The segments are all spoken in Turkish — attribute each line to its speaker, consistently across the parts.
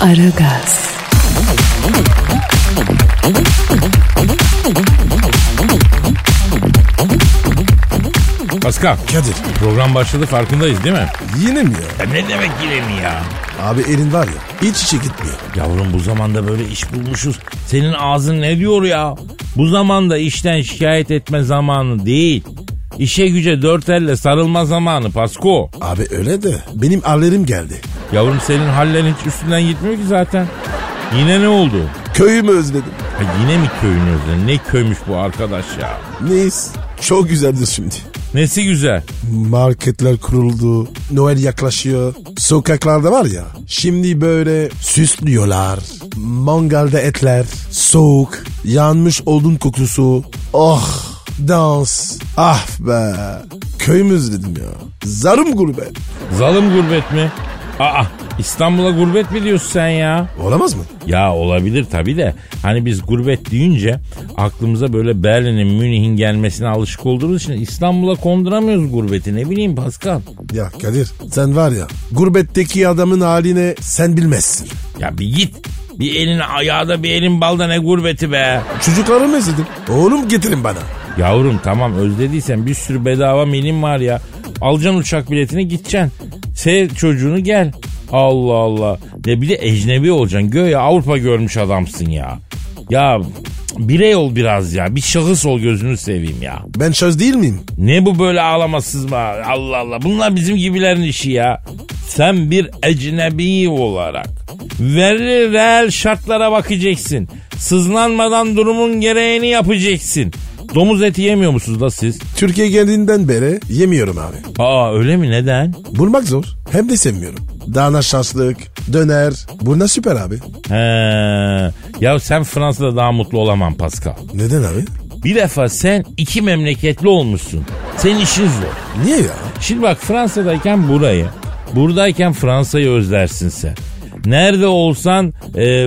Speaker 1: Aragaz,
Speaker 2: Pascal.
Speaker 3: Kadir.
Speaker 2: Program başladı farkındayız değil mi?
Speaker 3: Yine mi ya?
Speaker 2: Ya ne demek yine mi ya?
Speaker 3: Abi elin var ya hiç içe gitmiyor.
Speaker 2: Yavrum bu zamanda böyle iş bulmuşuz. Senin ağzın ne diyor ya? Bu zamanda işten şikayet etme zamanı değil. İşe güce dört elle sarılma zamanı Pasko.
Speaker 3: Abi öyle de benim hallerim geldi.
Speaker 2: Yavrum senin hallerin hiç üstünden gitmiyor ki zaten. Yine ne oldu?
Speaker 3: Köyümü özledim.
Speaker 2: Ha yine mi köyün özledin? Ne köymüş bu arkadaş ya?
Speaker 3: Neyiz? Çok güzeldir şimdi.
Speaker 2: Nesi güzel?
Speaker 3: Marketler kuruldu. Noel yaklaşıyor. Sokaklarda var ya. Şimdi böyle süslüyorlar. Mangalda etler. Soğuk. Yanmış odun kokusu. Oh. Dans. Ah be. Köyümüz dedim ya. Zarım gurbet.
Speaker 2: Zalim gurbet mi? Aa İstanbul'a gurbet mi diyorsun sen ya?
Speaker 3: Olamaz mı?
Speaker 2: Ya olabilir tabii de hani biz gurbet deyince aklımıza böyle Berlin'in Münih'in gelmesine alışık olduğumuz için İstanbul'a konduramıyoruz gurbeti ne bileyim Pascal.
Speaker 3: Ya Kadir sen var ya gurbetteki adamın haline sen bilmezsin.
Speaker 2: Ya bir git bir elin ayağda bir elin balda ne gurbeti be.
Speaker 3: Çocuklarımı özledim. Oğlum getirin bana.
Speaker 2: Yavrum tamam özlediysen bir sürü bedava milim var ya. Alacaksın uçak biletini gideceksin. Sev çocuğunu gel. Allah Allah. Ya bir de ecnebi olacaksın. Göğe Avrupa görmüş adamsın ya. Ya birey ol biraz ya. Bir şahıs ol gözünü seveyim ya.
Speaker 3: Ben şöz değil miyim?
Speaker 2: Ne bu böyle ağlamasız mı? Allah Allah. Bunlar bizim gibilerin işi ya. Sen bir ecnebi olarak veri reel şartlara bakacaksın. Sızlanmadan durumun gereğini yapacaksın. Domuz eti yemiyor musunuz da siz?
Speaker 3: Türkiye geldiğinden beri yemiyorum abi.
Speaker 2: Aa öyle mi? Neden?
Speaker 3: Bulmak zor. Hem de sevmiyorum. Dana şaşlık, döner. Bunlar süper abi.
Speaker 2: He. Ya sen Fransa'da daha mutlu olamam Pascal.
Speaker 3: Neden abi?
Speaker 2: Bir defa sen iki memleketli olmuşsun. Senin işin zor.
Speaker 3: Niye ya?
Speaker 2: Şimdi bak Fransa'dayken burayı, buradayken Fransa'yı özlersin sen. Nerede olsan e,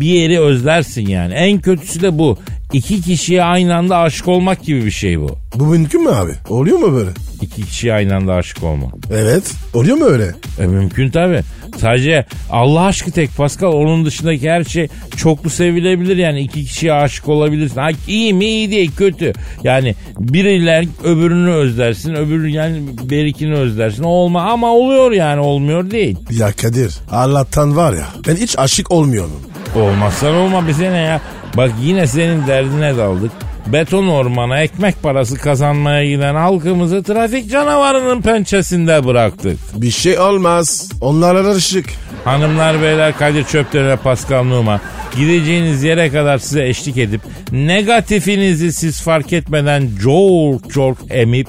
Speaker 2: bir yeri özlersin yani. En kötüsü de bu. İki kişiye aynı anda aşık olmak gibi bir şey bu.
Speaker 3: Bu mümkün mü abi? Oluyor mu böyle?
Speaker 2: İki kişiye aynı anda aşık olmak.
Speaker 3: Evet. Oluyor mu öyle?
Speaker 2: E, mümkün tabi. Sadece Allah aşkı tek Pascal. Onun dışındaki her şey çoklu sevilebilir yani. iki kişiye aşık olabilirsin. Ha, iyi mi iyi değil kötü. Yani biriler öbürünü özlersin. Öbürü yani berikini özlersin. Olma ama oluyor yani olmuyor değil.
Speaker 3: Ya Kadir Allah'tan var ya ben hiç aşık olmuyorum.
Speaker 2: Olmazsan olma bize ne ya. Bak yine senin derdine daldık. Beton ormana ekmek parası kazanmaya giden halkımızı trafik canavarının pençesinde bıraktık.
Speaker 3: Bir şey olmaz. Onlar arışık.
Speaker 2: Hanımlar beyler Kadir Çöpler'e Pascal Numa gideceğiniz yere kadar size eşlik edip negatifinizi siz fark etmeden çok çok emip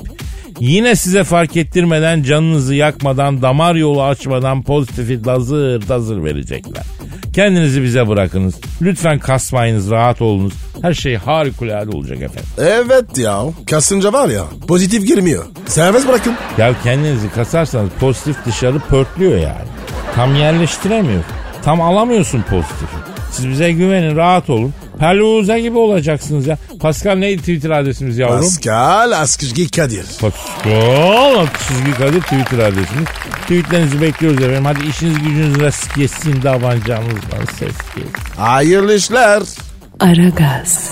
Speaker 2: yine size fark ettirmeden canınızı yakmadan damar yolu açmadan pozitifi dazır dazır verecekler. Kendinizi bize bırakınız. Lütfen kasmayınız, rahat olunuz. Her şey harikulade olacak efendim.
Speaker 3: Evet ya. Kasınca var ya pozitif girmiyor. Serbest bırakın.
Speaker 2: Ya kendinizi kasarsanız pozitif dışarı pörtlüyor yani. Tam yerleştiremiyor. Tam alamıyorsun pozitifi. Siz bize güvenin rahat olun. Peluza gibi olacaksınız ya. Pascal neydi Twitter adresimiz yavrum?
Speaker 3: Pascal Askışgi Kadir.
Speaker 2: Pascal çizgi Kadir Twitter adresimiz. Tweetlerinizi bekliyoruz efendim. Hadi işiniz gücünüz rast kessin davancanızdan ses gelsin.
Speaker 3: Hayırlı işler.
Speaker 1: Aragaz,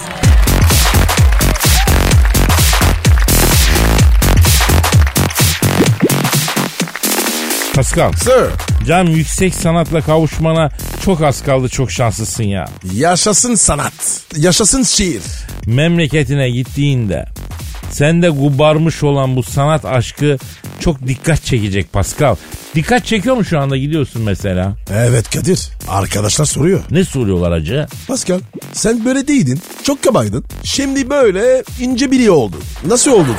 Speaker 2: Pascal,
Speaker 3: Sir.
Speaker 2: can yüksek sanatla kavuşmana çok az kaldı çok şanslısın ya.
Speaker 3: Yaşasın sanat. Yaşasın şiir.
Speaker 2: memleketine gittiğinde sende gubarmış olan bu sanat aşkı çok dikkat çekecek Pascal. Dikkat çekiyor mu şu anda gidiyorsun mesela?
Speaker 3: Evet Kadir. Arkadaşlar soruyor.
Speaker 2: Ne soruyorlar acı?
Speaker 3: Pascal sen böyle değildin. Çok kabaydın. Şimdi böyle ince biri oldun. Nasıl oldun?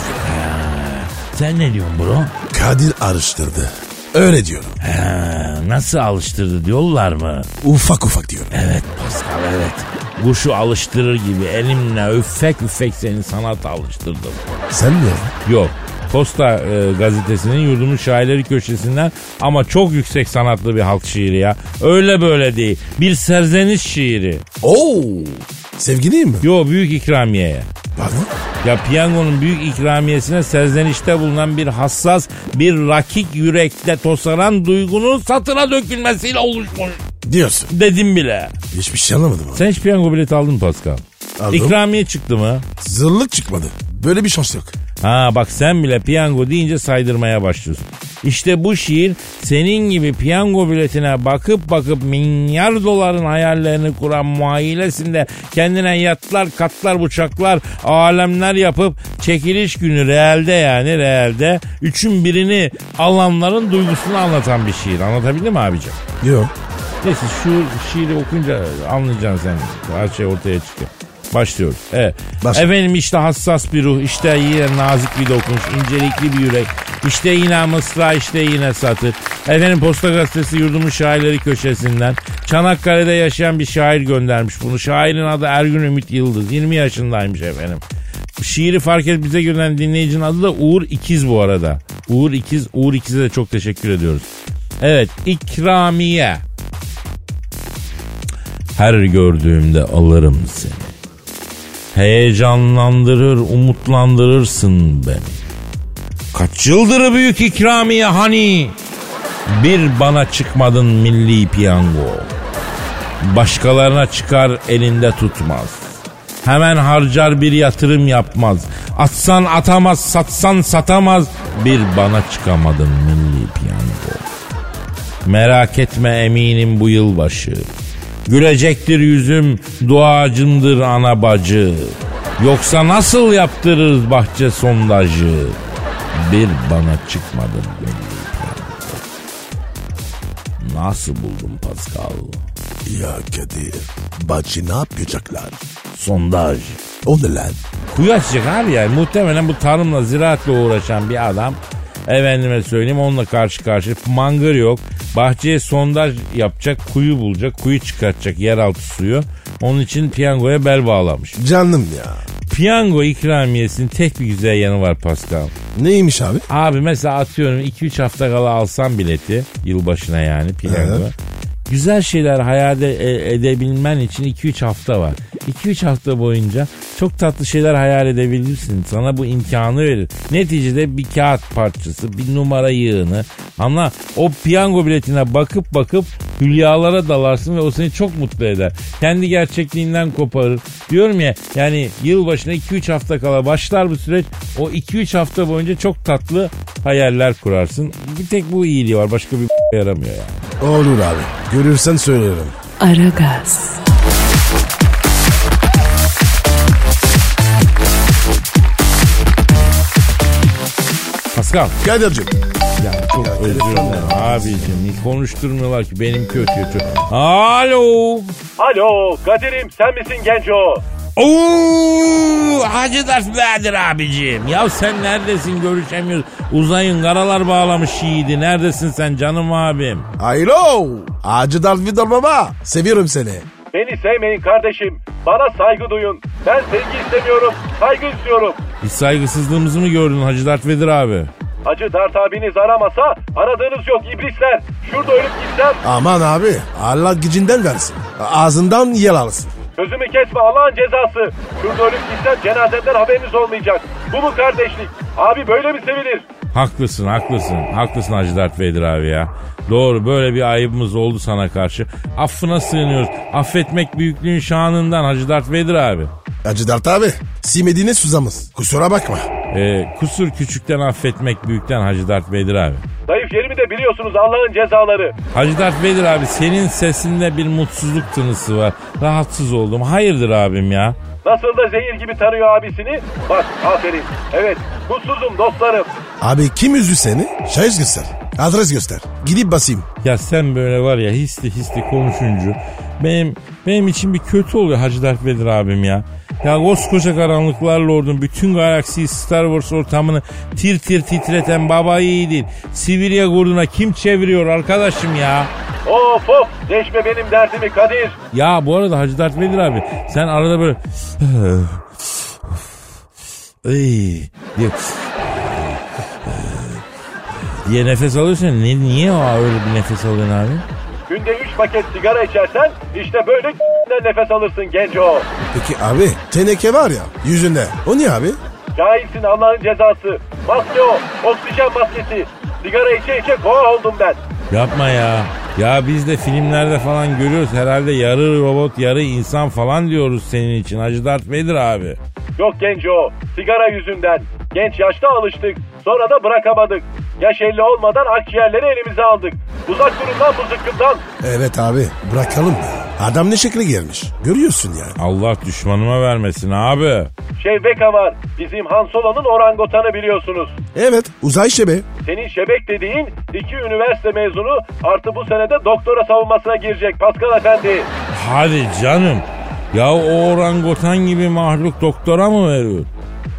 Speaker 2: Sen ne diyorsun bro?
Speaker 3: Kadir araştırdı. Öyle diyorum.
Speaker 2: Ha, nasıl alıştırdı diyorlar mı?
Speaker 3: Ufak ufak diyorum.
Speaker 2: Evet Pascal evet. Kuşu alıştırır gibi elimle üfek üfek seni sanata alıştırdım.
Speaker 3: Sen mi?
Speaker 2: Yok. Posta e, gazetesinin yurdumun şairleri köşesinden ama çok yüksek sanatlı bir halk şiiri ya. Öyle böyle değil. Bir serzeniş şiiri.
Speaker 3: Oo. Sevgiliyim mi?
Speaker 2: Yo büyük ikramiyeye.
Speaker 3: Pardon?
Speaker 2: Ya piyangonun büyük ikramiyesine serzenişte bulunan bir hassas, bir rakik yürekte tosaran duygunun satıra dökülmesiyle oluşmuş.
Speaker 3: Diyorsun.
Speaker 2: Dedim bile.
Speaker 3: Hiçbir şey anlamadım. abi.
Speaker 2: Sen hiç piyango bileti aldın mı Pascal?
Speaker 3: Aldım.
Speaker 2: İkramiye çıktı mı?
Speaker 3: Zırlık çıkmadı. Böyle bir şans yok.
Speaker 2: Ha bak sen bile piyango deyince saydırmaya başlıyorsun. İşte bu şiir senin gibi piyango biletine bakıp bakıp milyar doların hayallerini kuran muailesinde kendine yatlar, katlar, buçaklar, alemler yapıp çekiliş günü realde yani realde üçün birini alanların duygusunu anlatan bir şiir. Anlatabildim mi abicim?
Speaker 3: Yok.
Speaker 2: Neyse şu şiiri okunca anlayacaksın sen. Her şey ortaya çıkıyor. Başlıyoruz. Evet.
Speaker 3: Başla.
Speaker 2: Efendim işte hassas bir ruh, işte yine nazik bir dokunuş, incelikli bir yürek, işte yine mısra, işte yine satır. Efendim Posta Gazetesi yurdumun şairleri köşesinden Çanakkale'de yaşayan bir şair göndermiş bunu. Şairin adı Ergün Ümit Yıldız. 20 yaşındaymış efendim. Şiiri fark et bize gönderen dinleyicinin adı da Uğur İkiz bu arada. Uğur İkiz, Uğur İkiz'e de çok teşekkür ediyoruz. Evet, ikramiye. Her gördüğümde alırım seni. Heyecanlandırır, umutlandırırsın beni. Kaç yıldır büyük ikramiye hani? Bir bana çıkmadın milli piyango. Başkalarına çıkar elinde tutmaz. Hemen harcar bir yatırım yapmaz. Atsan atamaz, satsan satamaz. Bir bana çıkamadın milli piyango. Merak etme eminim bu yılbaşı. Gülecektir yüzüm, duacımdır ana bacı. Yoksa nasıl yaptırırız bahçe sondajı? Bir bana çıkmadın. Nasıl buldun Pascal?
Speaker 3: Ya Kadir. Bacı ne yapacaklar?
Speaker 2: Sondaj.
Speaker 3: O ne lan?
Speaker 2: Kuyu açacak abi yani. Muhtemelen bu tarımla ziraatle uğraşan bir adam. Efendime söyleyeyim onunla karşı karşı mangır yok. Bahçeye sondaj yapacak, kuyu bulacak, kuyu çıkartacak yeraltı suyu. Onun için piyangoya bel bağlamış.
Speaker 3: Canım ya.
Speaker 2: Piyango ikramiyesinin tek bir güzel yanı var Pascal.
Speaker 3: Neymiş abi?
Speaker 2: Abi mesela atıyorum 2-3 hafta kala alsam bileti yılbaşına yani piyango.
Speaker 3: Evet.
Speaker 2: Güzel şeyler hayal e- edebilmen için 2-3 hafta var. 2-3 hafta boyunca çok tatlı şeyler hayal edebilirsin. Sana bu imkanı verir. Neticede bir kağıt parçası, bir numara yığını. Anla o piyango biletine bakıp bakıp hülyalara dalarsın ve o seni çok mutlu eder. Kendi gerçekliğinden koparır. Diyorum ya yani yılbaşına 2-3 hafta kala başlar bu süreç. O 2-3 hafta boyunca çok tatlı hayaller kurarsın. Bir tek bu iyiliği var. Başka bir yaramıyor yani.
Speaker 3: Olur abi. Görürsen söylerim.
Speaker 1: Aragaz,
Speaker 2: Pascal.
Speaker 3: Kadir'cim.
Speaker 2: Ya çok özür dilerim abicim. Konuşturmuyorlar ki benim kötü kötü. Alo.
Speaker 4: Alo Kadir'im sen misin genco?
Speaker 2: Oo, Hacı Dert Bedir abicim. Ya sen neredesin görüşemiyoruz. Uzayın karalar bağlamış yiğidi. Neredesin sen canım abim?
Speaker 3: Alo. Acı Dalvidor baba. Seviyorum seni.
Speaker 4: Beni sevmeyin kardeşim. Bana saygı duyun. Ben sevgi istemiyorum. Saygı istiyorum.
Speaker 2: Biz saygısızlığımızı mı gördün Hacı Dert Vedir abi?
Speaker 4: Hacı Dert abiniz aramasa aradığınız yok iblisler. Şurada ölüp gitsem
Speaker 3: Aman abi. Allah gücünden versin. Ağzından yer alsın.
Speaker 4: Sözümü kesme Allah'ın cezası. Şurada ölüp gitsem cenazemden haberiniz olmayacak. Bu mu kardeşlik? Abi böyle mi sevilir?
Speaker 2: Haklısın haklısın. Haklısın Hacı Dert Vedir abi ya. Doğru böyle bir ayıbımız oldu sana karşı. Affına sığınıyoruz. Affetmek büyüklüğün şanından Hacı Dert Vedir abi.
Speaker 3: Acı Dert abi. Simediğine suzamız. Kusura bakma.
Speaker 2: Ee, kusur küçükten affetmek büyükten Hacı Dert Vedir abi.
Speaker 4: Zayıf yerimi de biliyorsunuz Allah'ın cezaları.
Speaker 2: Hacı Dert Vedir abi senin sesinde bir mutsuzluk tınısı var. Rahatsız oldum. Hayırdır abim ya?
Speaker 4: Nasıl da zehir gibi tanıyor abisini? Bak aferin. Evet mutsuzum dostlarım.
Speaker 3: Abi kim üzdü seni? Şahıs göster. Adres göster. Gidip basayım.
Speaker 2: Ya sen böyle var ya hisli hisli konuşunca benim benim için bir kötü oluyor Hacı Dert Vedir abim ya. Ya koskoca karanlıklar lordun bütün galaksiyi Star Wars ortamını tir tir titreten baba yiğidin. Sibirya kurduna kim çeviriyor arkadaşım ya?
Speaker 4: Of of deşme benim derdimi Kadir.
Speaker 2: Ya bu arada Hacı Dert Vedir abi sen arada böyle Ey, diye, diye nefes alıyorsun. Ne, niye o öyle bir nefes alıyorsun abi?
Speaker 4: Günde 3 paket sigara içersen işte böyle nefes alırsın genco.
Speaker 3: Peki abi teneke var ya yüzünde. O niye abi?
Speaker 4: Cahilsin Allah'ın cezası. Maske o. Oksijen maskesi. Sigara içe içe boğa oldum ben.
Speaker 2: Yapma ya. Ya biz de filmlerde falan görüyoruz herhalde yarı robot yarı insan falan diyoruz senin için. Hacı Dert Vedir abi.
Speaker 4: Yok genco. Sigara yüzünden. Genç yaşta alıştık. Sonra da bırakamadık. Yaş 50 olmadan akciğerleri elimize aldık. Uzak durun lan bu zıkkımdan.
Speaker 3: Evet abi bırakalım ya. Adam ne şekli gelmiş. Görüyorsun yani.
Speaker 2: Allah düşmanıma vermesin abi.
Speaker 4: Şevbeka var. Bizim Han Solo'nun orangotanı biliyorsunuz.
Speaker 3: Evet uzay şebe.
Speaker 4: Senin Şebek dediğin iki üniversite mezunu artı bu senede doktora savunmasına girecek Pascal Efendi.
Speaker 2: Hadi canım. Ya o orangutan gibi mahluk doktora mı veriyor?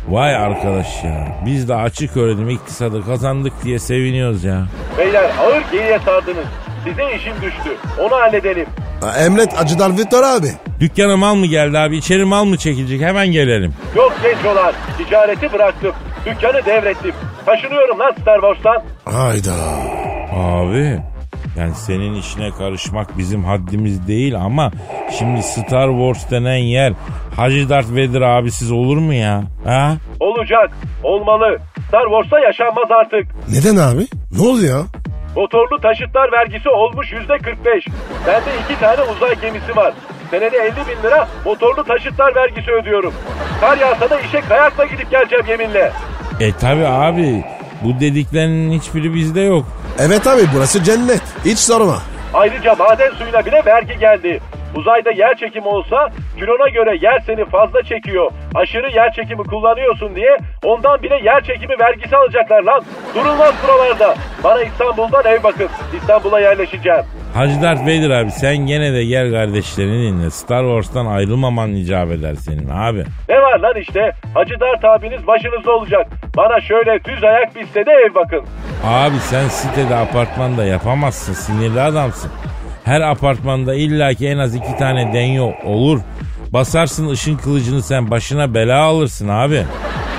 Speaker 2: Vay arkadaş ya. Biz de açık öğretim iktisadı kazandık diye seviniyoruz ya.
Speaker 4: Beyler ağır geriye sardınız. Size işim düştü. Onu halledelim.
Speaker 3: Ha, Emret Acıdar Victor abi.
Speaker 2: Dükkana mal mı geldi abi? İçeri mal mı çekilecek? Hemen gelelim.
Speaker 4: Yok gencolar. Ticareti bıraktım. Dükkanı devrettim. Taşınıyorum lan Star Wars'tan.
Speaker 3: Hayda.
Speaker 2: Abi yani senin işine karışmak bizim haddimiz değil ama şimdi Star Wars denen yer Hacı Dert Vedir abisiz olur mu ya? Ha?
Speaker 4: Olacak. Olmalı. Star Wars'ta yaşanmaz artık.
Speaker 3: Neden abi? Ne oldu ya?
Speaker 4: Motorlu taşıtlar vergisi olmuş yüzde 45. Bende iki tane uzay gemisi var. Senede 50 bin lira motorlu taşıtlar vergisi ödüyorum. Kar yağsa da işe kayakla gidip geleceğim yeminle.
Speaker 2: E tabi abi bu dediklerinin hiçbiri bizde yok.
Speaker 3: Evet abi burası cennet. Hiç sorma.
Speaker 4: Ayrıca maden suyuna bile vergi geldi. Uzayda yer çekimi olsa kilona göre yer seni fazla çekiyor. Aşırı yer çekimi kullanıyorsun diye ondan bile yer çekimi vergisi alacaklar lan. Durulmaz buralarda. Bana İstanbul'dan ev bakın. İstanbul'a yerleşeceğim.
Speaker 2: Hacı Dert Vedir abi sen gene de gel kardeşlerini dinle. Star Wars'tan ayrılmaman icap eder senin abi.
Speaker 4: Ne var lan işte? Hacı Dert abiniz başınızda olacak. Bana şöyle düz ayak bir sitede ev bakın.
Speaker 2: Abi sen sitede apartmanda yapamazsın sinirli adamsın. Her apartmanda illaki en az iki tane denyo olur. Basarsın ışın kılıcını sen başına bela alırsın abi.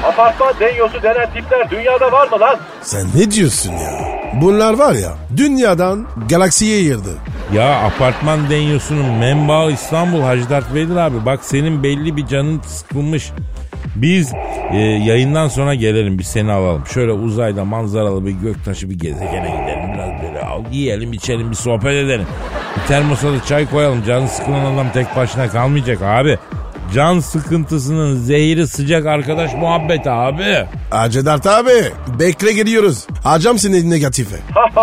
Speaker 4: Apartman denyosu denen tipler dünyada var mı lan?
Speaker 3: Sen ne diyorsun ya? Bunlar var ya dünyadan galaksiye yırdı.
Speaker 2: Ya apartman denyosunun menbaı İstanbul Hacı Dert Vedir abi. Bak senin belli bir canın sıkılmış. Biz e, yayından sonra gelelim bir seni alalım. Şöyle uzayda manzaralı bir göktaşı bir gezegene gidelim. Biraz böyle al, yiyelim içelim bir sohbet edelim. Bir termosa da çay koyalım. Canı sıkılan adam tek başına kalmayacak abi. Can sıkıntısının zehiri sıcak arkadaş muhabbet abi.
Speaker 3: Acıdart abi bekle geliyoruz. Acam seni negatife.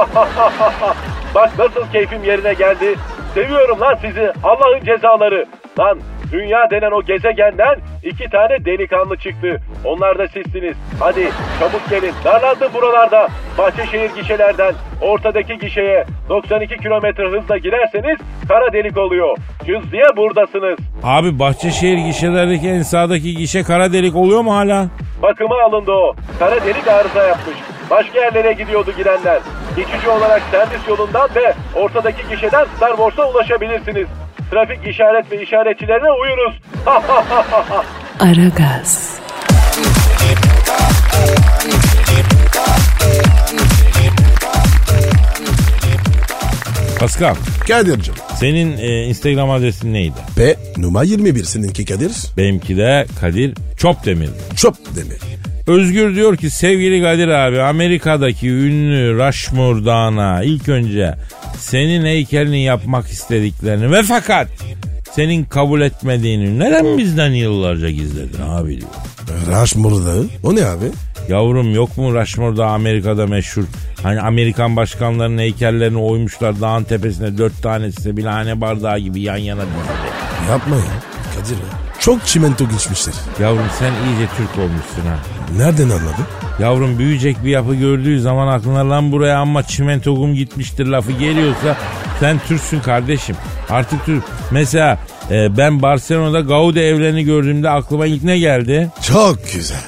Speaker 4: Bak nasıl keyfim yerine geldi. Seviyorum lan sizi Allah'ın cezaları. Lan dünya denen o gezegenden iki tane delikanlı çıktı. Onlar da sizsiniz. Hadi çabuk gelin. Darlandım buralarda. Bahçeşehir gişelerden ortadaki gişeye 92 kilometre hızla girerseniz kara delik oluyor. Cız diye buradasınız.
Speaker 2: Abi Bahçeşehir gişelerdeki en sağdaki gişe kara delik oluyor mu hala?
Speaker 4: Bakıma alındı o. Kara delik arıza yapmış. Başka yerlere gidiyordu girenler. Geçici olarak servis yolundan ve ortadaki gişeden Star Wars'a ulaşabilirsiniz. Trafik işaret ve işaretçilerine uyunuz.
Speaker 1: Aragaz,
Speaker 2: Pascal
Speaker 3: Kadir'cim.
Speaker 2: senin e, Instagram adresin neydi?
Speaker 3: P numara 21 seninki Kadir.
Speaker 2: Benimki de Kadir Çopdemir.
Speaker 3: Çöp demir.
Speaker 2: Özgür diyor ki sevgili Kadir abi Amerika'daki ünlü Rushmore Dağı'na ilk önce senin heykelini yapmak istediklerini ve fakat senin kabul etmediğini neden bizden yıllarca gizledin abi diyor.
Speaker 3: Rushmore'da. O ne abi?
Speaker 2: Yavrum yok mu Rushmore Dağı Amerika'da meşhur? Hani Amerikan başkanlarının heykellerini oymuşlar dağın tepesine dört tanesi bilhane bardağı gibi yan yana dizili.
Speaker 3: Yapma ya. Kadir ya. Çok çimento geçmişler.
Speaker 2: Yavrum sen iyice Türk olmuşsun ha.
Speaker 3: Nereden anladın?
Speaker 2: Yavrum büyüyecek bir yapı gördüğü zaman aklına lan buraya ama çimento kum gitmiştir lafı geliyorsa Sen Türksün kardeşim. Artık Türk. Mesela e, ben Barcelona'da Gaudi evlerini gördüğümde aklıma ilk ne geldi?
Speaker 3: Çok güzel.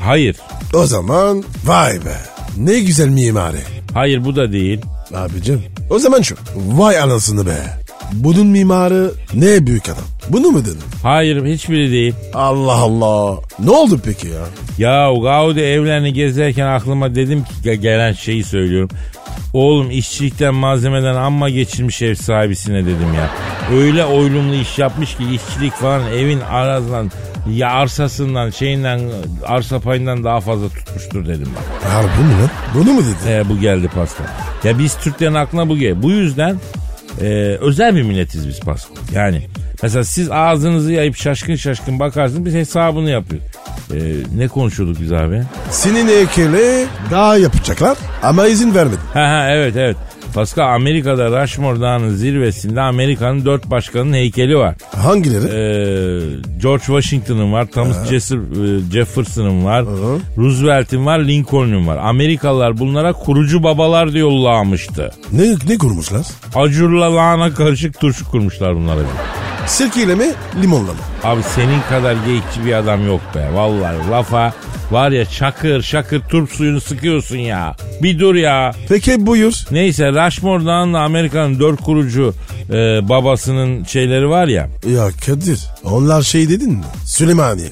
Speaker 2: Hayır.
Speaker 3: O zaman vay be. Ne güzel mimari.
Speaker 2: Hayır bu da değil.
Speaker 3: Abicim o zaman şu. Vay anasını be. Bunun mimarı ne büyük adam. Bunu mu dedin?
Speaker 2: Hayır hiçbiri değil.
Speaker 3: Allah Allah. Ne oldu peki ya?
Speaker 2: Ya Gaudi evlerini gezerken aklıma dedim ki ge- gelen şeyi söylüyorum. Oğlum işçilikten malzemeden amma geçirmiş ev sahibisine dedim ya. Öyle oylumlu iş yapmış ki işçilik falan evin arasından ya arsasından şeyinden arsa payından daha fazla tutmuştur dedim bak.
Speaker 3: Harbi mi lan? Bunu mu dedin?
Speaker 2: Ee, bu geldi Pascal. Ya biz Türklerin aklına bu geliyor. Bu yüzden e, özel bir milletiz biz Pascal. Yani mesela siz ağzınızı yayıp şaşkın şaşkın bakarsınız biz hesabını yapıyoruz. Ee, ne konuşuyorduk biz abi?
Speaker 3: Senin heykeli daha yapacaklar ama izin vermedin.
Speaker 2: Ha ha evet evet. Pascal Amerika'da Rushmore Dağı'nın zirvesinde Amerika'nın dört başkanının heykeli var.
Speaker 3: Hangileri?
Speaker 2: Ee, George Washington'ın var, Thomas Jefferson, e, Jefferson'ın var, Roosevelt'in var, Lincoln'un var. Amerikalılar bunlara kurucu babalar diye yollamıştı.
Speaker 3: ne, ne kurmuşlar?
Speaker 2: Acurla lahana karışık turşu kurmuşlar bunlara.
Speaker 3: Sirkeyle mi limonla mı?
Speaker 2: Abi senin kadar geyikçi bir adam yok be. Vallahi lafa var ya şakır şakır turp suyunu sıkıyorsun ya. Bir dur ya.
Speaker 3: Peki buyur.
Speaker 2: Neyse Rushmore Dağı'nda Amerika'nın dört kurucu e, babasının şeyleri var ya.
Speaker 3: Ya Kadir onlar şey dedin mi? Süleymaniye.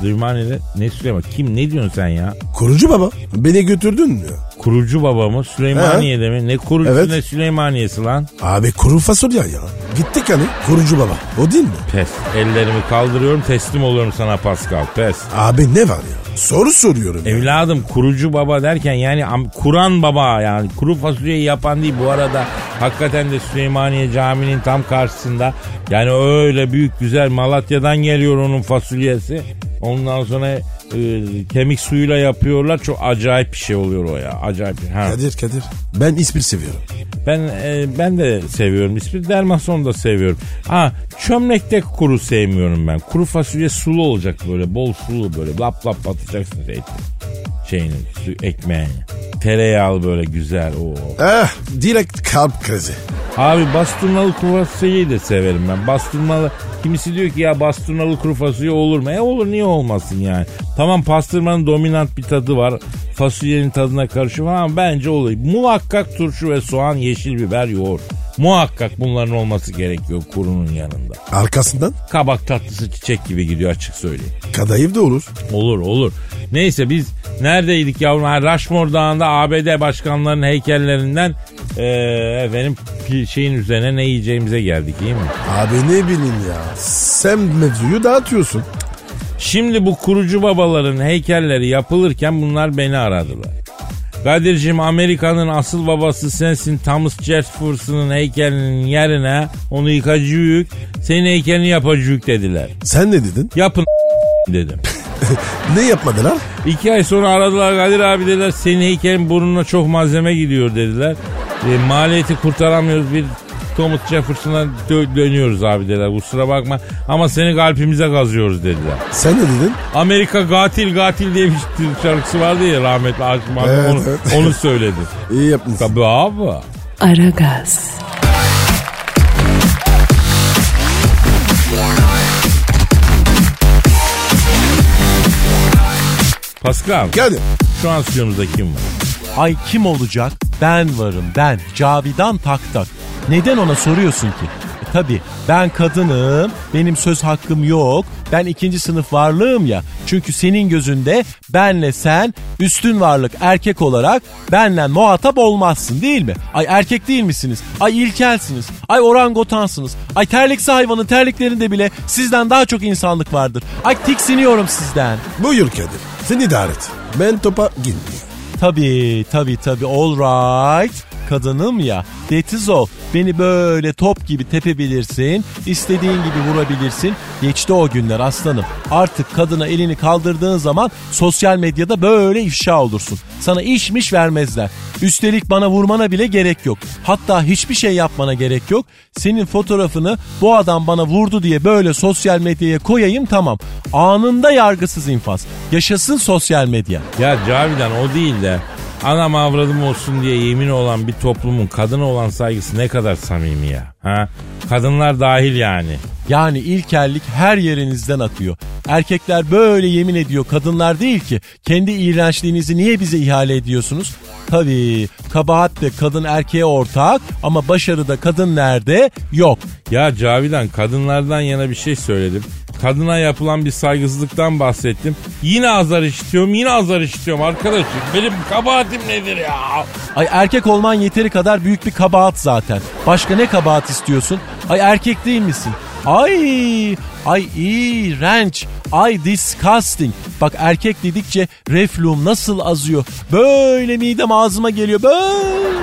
Speaker 2: Süleymaniye'de ne Süleyman? Kim ne diyorsun sen ya?
Speaker 3: Kurucu baba. Beni götürdün mü?
Speaker 2: Kurucu baba mı? Süleymaniye'de mi? Ne kurucusu
Speaker 3: Evet.
Speaker 2: ne Süleymaniye'si lan?
Speaker 3: Abi kuru fasulye ya. Gittik hani kurucu baba. O değil mi?
Speaker 2: Pes. Ellerimi kaldırıyorum teslim oluyorum sana Pascal. Pes.
Speaker 3: Abi ne var ya? Soru soruyorum. ya.
Speaker 2: Evladım kurucu baba derken yani am- Kur'an baba yani kuru fasulyeyi yapan değil bu arada hakikaten de Süleymaniye Camii'nin tam karşısında yani öyle büyük güzel Malatya'dan geliyor onun fasulyesi. Ondan sonra e, kemik suyuyla yapıyorlar çok acayip bir şey oluyor o ya acayip. Ha.
Speaker 3: Kadir Kadir. Ben ispir seviyorum.
Speaker 2: Ben e, ben de seviyorum ismi dermason da seviyorum. Ha çömlekte kuru sevmiyorum ben. Kuru fasulye sulu olacak böyle bol sulu böyle lap lap atacaksın eti. Şeyini su, ekmeğini. Tereyağlı böyle güzel o.
Speaker 3: Eh direkt kalp krizi.
Speaker 2: Abi basturnalı kuru fasulyeyi de severim ben. Basturnalı kimisi diyor ki ya basturnalı kuru fasulye olur mu? E olur niye olmasın yani. Tamam pastırmanın dominant bir tadı var. Fasulyenin tadına karışıyor ama bence olur. Muhakkak turşu ve soğan, yeşil biber, yoğurt. Muhakkak bunların olması gerekiyor kurunun yanında.
Speaker 3: Arkasından
Speaker 2: Kabak tatlısı çiçek gibi gidiyor açık söyleyeyim.
Speaker 3: kadayıf da olur.
Speaker 2: Olur olur. Neyse biz neredeydik yavrum? Ha, Rushmore Dağı'nda ABD başkanlarının heykellerinden eee, efendim şeyin üzerine ne yiyeceğimize geldik iyi mi?
Speaker 3: Abi ne bileyim ya. Sen mevzuyu dağıtıyorsun.
Speaker 2: Şimdi bu kurucu babaların heykelleri yapılırken bunlar beni aradılar. Kadir'cim Amerika'nın asıl babası sensin Thomas Jefferson'ın heykelinin yerine onu yıkacıyık senin heykelini yapacıyık dediler.
Speaker 3: Sen ne dedin?
Speaker 2: Yapın dedim.
Speaker 3: Ne yapmadılar?
Speaker 2: İki ay sonra aradılar Kadir abi dediler senin heykelin burnuna çok malzeme gidiyor dediler. E, maliyeti kurtaramıyoruz bir Thomas Jefferson'a dö- dönüyoruz abi dediler kusura bakma ama seni kalbimize kazıyoruz dediler.
Speaker 3: Sen ne dedin?
Speaker 2: Amerika katil katil diye bir şarkısı vardı ya rahmetli abi
Speaker 3: Evet,
Speaker 2: onu,
Speaker 3: evet.
Speaker 2: onu söyledi.
Speaker 3: İyi yapmışsın.
Speaker 2: Tabii abi.
Speaker 1: Aragaz,
Speaker 2: Pascal
Speaker 3: Kadir.
Speaker 2: şu an stüdyomuzda kim var?
Speaker 5: Ay kim olacak? Ben varım ben. Cavidan tak tak. Neden ona soruyorsun ki? E, tabii ben kadınım, benim söz hakkım yok. Ben ikinci sınıf varlığım ya. Çünkü senin gözünde benle sen üstün varlık erkek olarak benle muhatap olmazsın değil mi? Ay erkek değil misiniz? Ay ilkelsiniz. Ay orangotansınız. Ay terliksi hayvanın terliklerinde bile sizden daha çok insanlık vardır. Ay tiksiniyorum sizden.
Speaker 3: Buyur Kadir. Sen idare et. Ben topa girmeyeyim.
Speaker 5: Tabii tabii tabii all right. Kadınım ya. İs all. Beni böyle top gibi tepebilirsin. istediğin gibi vurabilirsin. Geçti o günler aslanım. Artık kadına elini kaldırdığın zaman sosyal medyada böyle ifşa olursun. Sana işmiş vermezler. Üstelik bana vurmana bile gerek yok. Hatta hiçbir şey yapmana gerek yok. Senin fotoğrafını bu adam bana vurdu diye böyle sosyal medyaya koyayım tamam. Anında yargısız infaz. Yaşasın sosyal medya.
Speaker 2: Ya Cavidan o değil de Anam avradım olsun diye yemin olan bir toplumun kadına olan saygısı ne kadar samimi ya. Ha? Kadınlar dahil yani.
Speaker 5: Yani ilkellik her yerinizden akıyor. Erkekler böyle yemin ediyor kadınlar değil ki. Kendi iğrençliğinizi niye bize ihale ediyorsunuz? Tabii kabahat de kadın erkeğe ortak ama başarı da kadın nerede? Yok.
Speaker 2: Ya Cavidan kadınlardan yana bir şey söyledim. Kadına yapılan bir saygısızlıktan bahsettim. Yine azar işitiyorum, yine azar işitiyorum arkadaşım. Benim kabahatim nedir ya?
Speaker 5: Ay erkek olman yeteri kadar büyük bir kabahat zaten. Başka ne kabahat istiyorsun? Ay erkek değil misin? Ay, ay iğrenç, ay disgusting. Bak erkek dedikçe reflum nasıl azıyor. Böyle midem ağzıma geliyor böyle.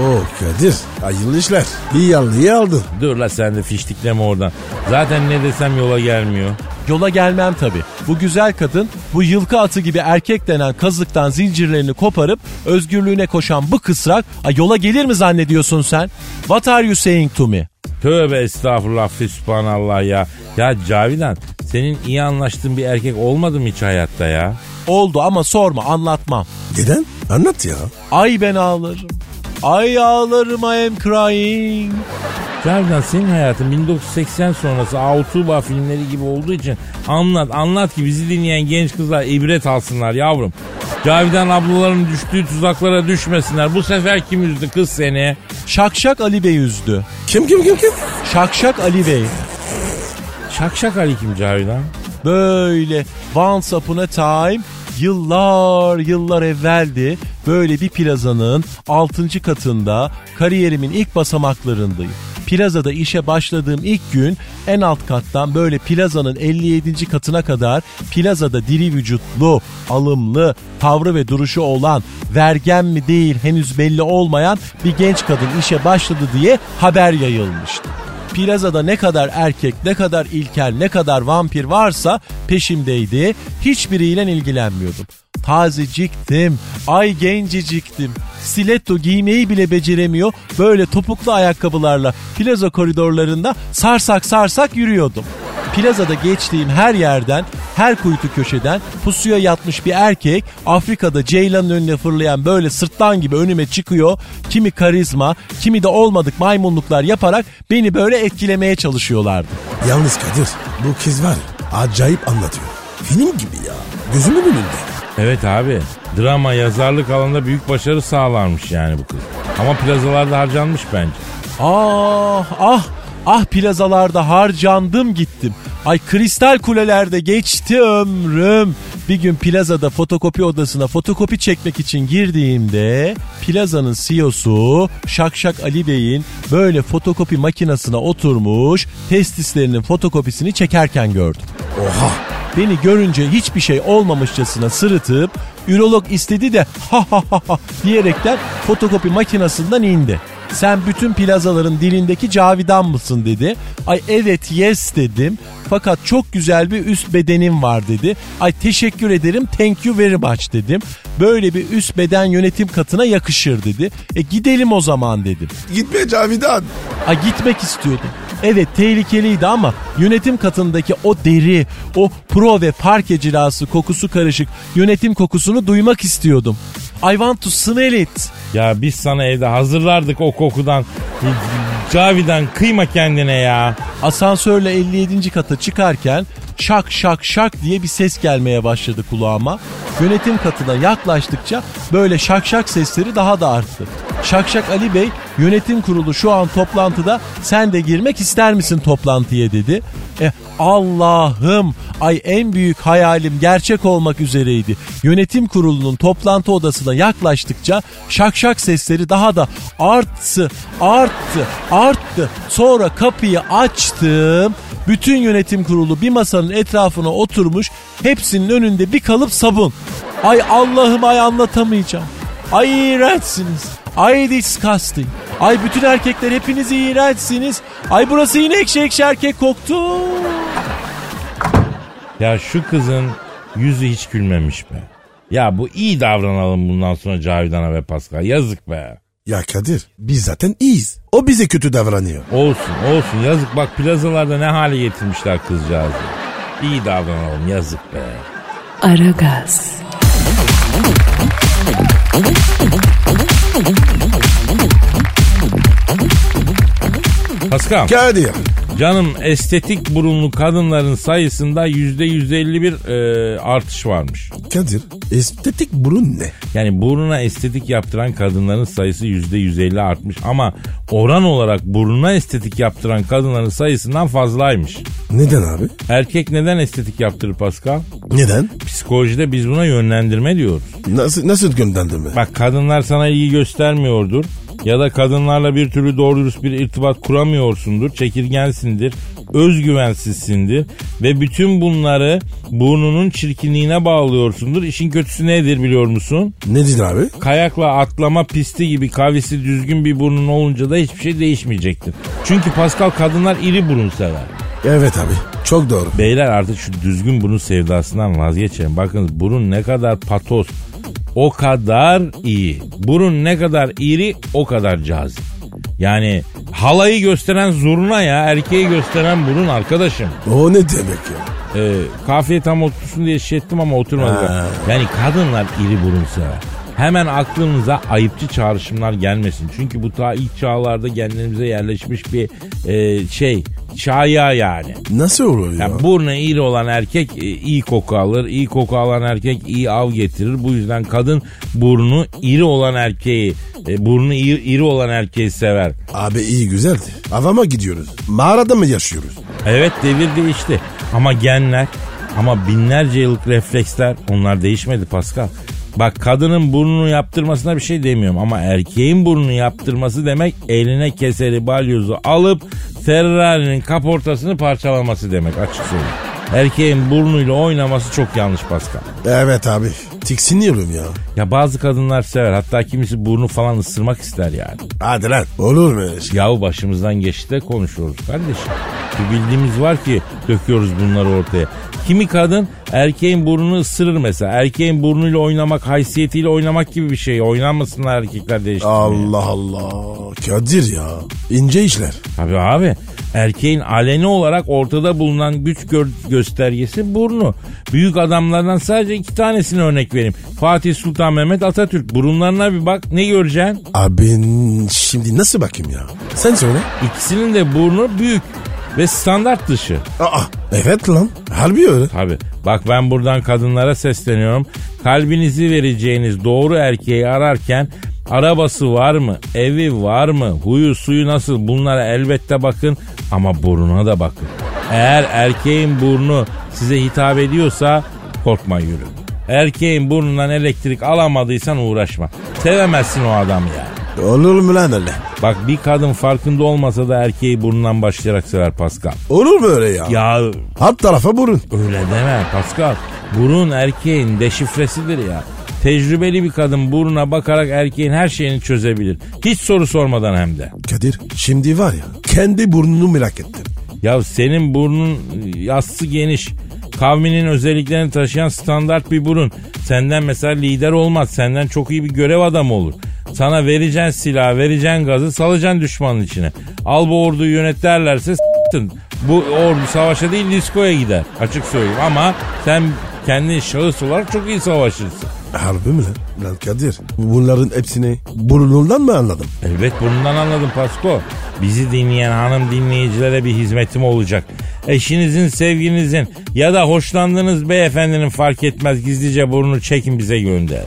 Speaker 3: Oo Kadir hayırlı işler. İyi yanlı iyi aldın.
Speaker 2: Dur la sen de fiştikleme oradan. Zaten ne desem yola gelmiyor.
Speaker 5: Yola gelmem tabi. Bu güzel kadın bu yılkı atı gibi erkek denen kazıktan zincirlerini koparıp özgürlüğüne koşan bu kısrak ay yola gelir mi zannediyorsun sen? What are you saying to me?
Speaker 2: Tövbe estağfurullah füsbhanallah ya. Ya Cavidan senin iyi anlaştığın bir erkek olmadı mı hiç hayatta ya?
Speaker 5: Oldu ama sorma anlatmam.
Speaker 3: Neden? Anlat ya.
Speaker 5: Ay ben ağlarım. Ay ağlarım I am crying.
Speaker 2: Cavidan senin hayatın 1980 sonrası Autuba filmleri gibi olduğu için anlat anlat ki bizi dinleyen genç kızlar ibret alsınlar yavrum. Cavidan ablaların düştüğü tuzaklara düşmesinler. Bu sefer kim üzdü kız seni?
Speaker 5: Şakşak Ali Bey üzdü.
Speaker 3: Kim kim kim kim?
Speaker 5: Şakşak Ali Bey.
Speaker 2: Şakşak Ali kim Cavidan?
Speaker 5: Böyle once upon a time yıllar yıllar evveldi böyle bir plazanın 6. katında kariyerimin ilk basamaklarındayım. Plazada işe başladığım ilk gün en alt kattan böyle plazanın 57. katına kadar plazada diri vücutlu, alımlı, tavrı ve duruşu olan, vergen mi değil henüz belli olmayan bir genç kadın işe başladı diye haber yayılmıştı. Plazada ne kadar erkek, ne kadar ilkel, ne kadar vampir varsa peşimdeydi. Hiçbiriyle ilgilenmiyordum. Tazeciktim, ay genceciktim. Stiletto giymeyi bile beceremiyor. Böyle topuklu ayakkabılarla plaza koridorlarında sarsak sarsak yürüyordum. Plazada geçtiğim her yerden, her kuytu köşeden pusuya yatmış bir erkek Afrika'da ceylanın önüne fırlayan böyle sırtlan gibi önüme çıkıyor. Kimi karizma, kimi de olmadık maymunluklar yaparak beni böyle etkilemeye çalışıyorlardı.
Speaker 3: Yalnız Kadir bu kız var acayip anlatıyor. Film gibi ya. Gözümün önünde.
Speaker 2: Evet abi. Drama, yazarlık alanında büyük başarı sağlarmış yani bu kız. Ama plazalarda harcanmış bence.
Speaker 5: Ah ah ah plazalarda harcandım gittim. Ay kristal kulelerde geçti ömrüm. Bir gün plazada fotokopi odasına fotokopi çekmek için girdiğimde plazanın CEO'su Şakşak Ali Bey'in böyle fotokopi makinesine oturmuş testislerinin fotokopisini çekerken gördüm.
Speaker 3: Oha.
Speaker 5: Beni görünce hiçbir şey olmamışçasına sırıtıp ürolog istedi de ha ha ha ha diyerekten fotokopi makinesinden indi. Sen bütün plazaların dilindeki Cavidan mısın dedi. Ay evet yes dedim. Fakat çok güzel bir üst bedenim var dedi. Ay teşekkür ederim thank you very much dedim. Böyle bir üst beden yönetim katına yakışır dedi. E gidelim o zaman dedim.
Speaker 3: Gitme Cavidan.
Speaker 5: Ay gitmek istiyordum. Evet tehlikeliydi ama yönetim katındaki o deri, o pro ve parke cilası kokusu karışık yönetim kokusunu duymak istiyordum. I want to smell it.
Speaker 2: Ya biz sana evde hazırlardık o kokudan. Cavidan kıyma kendine ya.
Speaker 5: Asansörle 57. kata çıkarken şak şak şak diye bir ses gelmeye başladı kulağıma. Yönetim katına yaklaştıkça böyle şak şak sesleri daha da arttı. Şak şak Ali Bey yönetim kurulu şu an toplantıda sen de girmek ister misin toplantıya dedi. E Allah'ım ay en büyük hayalim gerçek olmak üzereydi. Yönetim kurulunun toplantı odasına yaklaştıkça şak şak sesleri daha da arttı, arttı, arttı. Sonra kapıyı açtım. Bütün yönetim kurulu bir masanın etrafına oturmuş. Hepsinin önünde bir kalıp sabun. Ay Allah'ım ay anlatamayacağım. Ay iğrençsiniz. Ay disgusting. Ay bütün erkekler hepiniz iğrençsiniz. Ay burası yine ekşi ekşi erkek koktu.
Speaker 2: Ya şu kızın yüzü hiç gülmemiş be. Ya bu iyi davranalım bundan sonra Cavidan'a ve Pascal. Yazık be.
Speaker 3: Ya Kadir biz zaten iyiyiz. O bize kötü davranıyor.
Speaker 2: Olsun olsun yazık bak plazalarda ne hale getirmişler kızcağızı. İyi davranalım yazık be.
Speaker 1: Aragaz.
Speaker 2: Pascal.
Speaker 3: Kadir.
Speaker 2: Canım estetik burunlu kadınların sayısında yüzde 151 e, artış varmış.
Speaker 3: Kadir estetik burun ne?
Speaker 2: Yani burnuna estetik yaptıran kadınların sayısı yüzde 150 artmış ama oran olarak burnuna estetik yaptıran kadınların sayısından fazlaymış.
Speaker 3: Neden abi?
Speaker 2: Erkek neden estetik yaptırır Pascal?
Speaker 3: Neden?
Speaker 2: Psikolojide biz buna yönlendirme diyoruz.
Speaker 3: Nasıl nasıl gönderdi
Speaker 2: Bak kadınlar sana ilgi göstermiyordur. Ya da kadınlarla bir türlü doğru dürüst bir irtibat kuramıyorsundur. Çekirgensindir. Özgüvensizsindir. Ve bütün bunları burnunun çirkinliğine bağlıyorsundur. İşin kötüsü nedir biliyor musun?
Speaker 3: Nedir abi?
Speaker 2: Kayakla atlama pisti gibi kavisi düzgün bir burnun olunca da hiçbir şey değişmeyecektir. Çünkü Pascal kadınlar iri burun sever.
Speaker 3: Evet abi çok doğru.
Speaker 2: Beyler artık şu düzgün burun sevdasından vazgeçelim. Bakınız burun ne kadar patos, o kadar iyi. Burun ne kadar iri o kadar cazip. Yani halayı gösteren zurna ya erkeği gösteren burun arkadaşım.
Speaker 3: O ne demek ya?
Speaker 2: Ee, kafiye tam otursun diye şey ettim ama oturmadı.
Speaker 3: Ha.
Speaker 2: Yani kadınlar iri burun sever. Hemen aklınıza ayıpçı çağrışımlar gelmesin. Çünkü bu ta ilk çağlarda kendimize yerleşmiş bir e, şey. Şaya yani.
Speaker 3: Nasıl olur ya?
Speaker 2: Ya burnu iri olan erkek e, iyi koku alır. iyi koku alan erkek iyi av getirir. Bu yüzden kadın burnu iri olan erkeği, e, burnu iri, iri olan erkeği sever.
Speaker 3: Abi iyi güzeldi. Havama gidiyoruz. Mağarada mı yaşıyoruz?
Speaker 2: Evet devir değişti. Ama genler, ama binlerce yıllık refleksler onlar değişmedi Pascal. Bak kadının burnunu yaptırmasına bir şey demiyorum ama erkeğin burnunu yaptırması demek eline keseri balyozu alıp Ferrari'nin kaportasını parçalaması demek açık söyleyeyim. Erkeğin burnuyla oynaması çok yanlış Pascal.
Speaker 3: Evet abi. Tiksiniyorum ya.
Speaker 2: Ya bazı kadınlar sever hatta kimisi burnu falan ısırmak ister yani.
Speaker 3: Hadi lan. Olur mu öyle şey?
Speaker 2: Yahu başımızdan geçti de konuşuyoruz kardeşim. Bir bildiğimiz var ki döküyoruz bunları ortaya. Kimi kadın erkeğin burnunu ısırır mesela. Erkeğin burnuyla oynamak, haysiyetiyle oynamak gibi bir şey. Oynanmasınlar erkekler değiştirmeye.
Speaker 3: Allah Allah. Kadir ya. İnce işler.
Speaker 2: Tabii abi. Erkeğin aleni olarak ortada bulunan güç gö- göstergesi burnu. Büyük adamlardan sadece iki tanesini örnek vereyim. Fatih Sultan Mehmet Atatürk. Burunlarına bir bak ne göreceksin?
Speaker 3: Abi şimdi nasıl bakayım ya? Sen söyle.
Speaker 2: İkisinin de burnu büyük ve standart dışı.
Speaker 3: Aa evet lan. Harbi öyle.
Speaker 2: Tabii. Bak ben buradan kadınlara sesleniyorum. Kalbinizi vereceğiniz doğru erkeği ararken arabası var mı? Evi var mı? Huyu suyu nasıl? Bunlara elbette bakın ama burnuna da bakın. Eğer erkeğin burnu size hitap ediyorsa korkma yürü. Erkeğin burnundan elektrik alamadıysan uğraşma. Sevemezsin o adamı yani.
Speaker 3: Olur mu lan öyle?
Speaker 2: Bak bir kadın farkında olmasa da erkeği burnundan başlayarak sever Pascal.
Speaker 3: Olur mu öyle ya?
Speaker 2: Ya
Speaker 3: Alt tarafa burun.
Speaker 2: Öyle deme Pascal. Burun erkeğin deşifresidir ya. Tecrübeli bir kadın burnuna bakarak erkeğin her şeyini çözebilir. Hiç soru sormadan hem de.
Speaker 3: Kadir şimdi var ya kendi burnunu merak ettim.
Speaker 2: Ya senin burnun yassı geniş. Kavminin özelliklerini taşıyan standart bir burun. Senden mesela lider olmaz. Senden çok iyi bir görev adamı olur. Sana vereceksin silah, vereceksin gazı, salacaksın düşmanın içine. Al bu orduyu yönet derlerse s**tın. Bu ordu savaşa değil diskoya gider. Açık söyleyeyim ama sen kendin şahıs olarak çok iyi savaşırsın.
Speaker 3: Harbi mi lan? Lan Kadir bunların hepsini burnundan mı anladım?
Speaker 2: Elbet burnundan anladım Pasko. Bizi dinleyen hanım dinleyicilere bir hizmetim olacak. Eşinizin, sevginizin ya da hoşlandığınız beyefendinin fark etmez gizlice burnunu çekin bize gönder.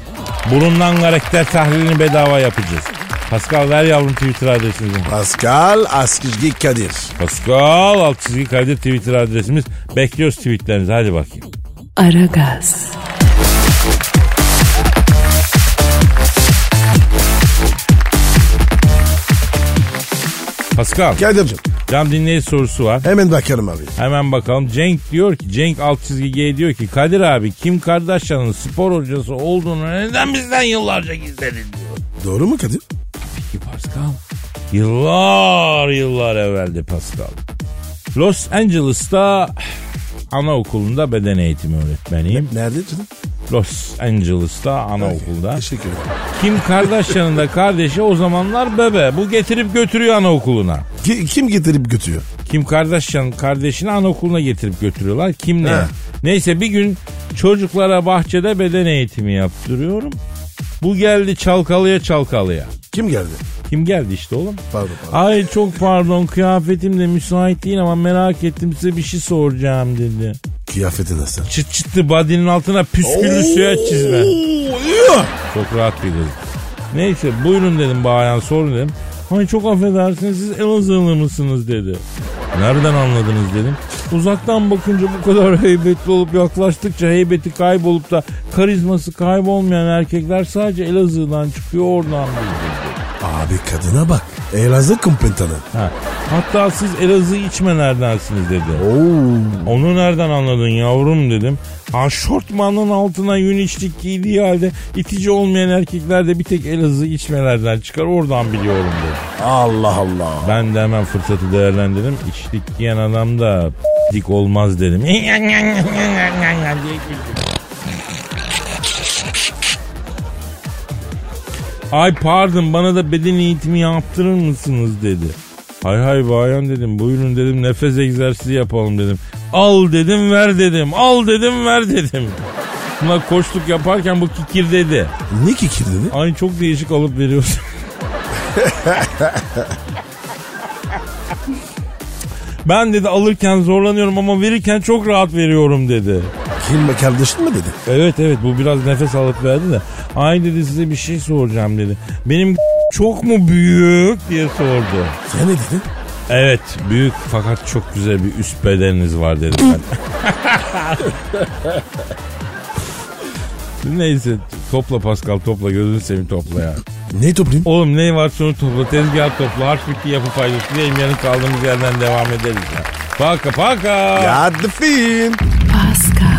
Speaker 2: Burundan karakter tahlilini bedava yapacağız. Pascal ver yavrum Twitter adresimizi.
Speaker 3: Pascal Askizgi Kadir.
Speaker 2: Pascal alt çizgi Kadir Twitter adresimiz. Bekliyoruz tweetlerinizi hadi bakayım.
Speaker 1: Aragaz,
Speaker 2: Pascal
Speaker 3: Kadir'cim
Speaker 2: cam dinleyici sorusu var.
Speaker 3: hemen bakarım abi.
Speaker 2: Hemen bakalım. Cenk diyor ki Cenk alt çizgi G diyor ki Kadir abi Kim Kardashian'ın spor hocası olduğunu neden bizden yıllarca gizledin diyor.
Speaker 3: Doğru mu Kadir?
Speaker 2: Ki Pascal yıllar yıllar evveldi Pascal. Los Angeles'ta anaokulunda beden eğitimi öğretmeniyim.
Speaker 3: Nerede canım?
Speaker 2: Los Angeles'ta anaokulda.
Speaker 3: Teşekkür ederim.
Speaker 2: Kim Kardashian'ın da kardeşi o zamanlar bebe. Bu getirip götürüyor anaokuluna.
Speaker 3: Ki- kim getirip götürüyor?
Speaker 2: Kim Kardashian kardeşini anaokuluna getirip götürüyorlar. Kim ne?
Speaker 3: He.
Speaker 2: Neyse bir gün çocuklara bahçede beden eğitimi yaptırıyorum. Bu geldi çalkalıya çalkalıya.
Speaker 3: Kim geldi?
Speaker 2: Kim geldi işte oğlum?
Speaker 3: Pardon pardon.
Speaker 2: Ay çok pardon kıyafetim de müsait değil ama merak ettim size bir şey soracağım dedi.
Speaker 3: Kıyafeti nasıl?
Speaker 2: Çıt çıtlı badinin altına püsküllü suya çizme. Çok rahat bir kız. Neyse buyurun dedim bayan sorun dedim. Ay çok affedersiniz siz Elazığlı mısınız dedi. Nereden anladınız dedim. Uzaktan bakınca bu kadar heybetli olup yaklaştıkça heybeti kaybolup da karizması kaybolmayan erkekler sadece Elazığ'dan çıkıyor oradan bildim.
Speaker 3: Abi kadına bak. Elazığ kumpentanı.
Speaker 2: Ha. Hatta siz Elazığ içmenerdensiniz dedi.
Speaker 3: Oo.
Speaker 2: Onu nereden anladın yavrum dedim. Ha şortmanın altına yün içlik giydiği halde itici olmayan erkekler de bir tek Elazığ içmelerden çıkar oradan biliyorum dedi.
Speaker 3: Allah Allah.
Speaker 2: Ben de hemen fırsatı değerlendirdim. İçlik giyen adam da dik olmaz dedim. diye güldüm. Ay pardon bana da beden eğitimi yaptırır mısınız dedi. Hay hay bayan dedim buyurun dedim nefes egzersizi yapalım dedim. Al dedim ver dedim al dedim ver dedim. Buna koştuk yaparken bu kikir dedi.
Speaker 3: Ne kikir dedi?
Speaker 2: Ay çok değişik alıp veriyorsun. ben dedi alırken zorlanıyorum ama verirken çok rahat veriyorum dedi.
Speaker 3: Kim kardeşin mi dedi?
Speaker 2: Evet evet bu biraz nefes alıp verdi de. Ay dedi size bir şey soracağım dedi. Benim çok mu büyük diye sordu.
Speaker 3: Sen ne dedin?
Speaker 2: Evet büyük fakat çok güzel bir üst bedeniniz var dedim ben. Neyse topla Pascal topla gözünü seveyim topla ya.
Speaker 3: Ne toplayayım?
Speaker 2: Oğlum ne var şunu topla tezgah topla harç bitti yapı faydası diyelim yarın kaldığımız yerden devam ederiz ya. Paka paka.
Speaker 3: Ya the film.
Speaker 1: Pascal,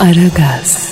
Speaker 1: Aragaz.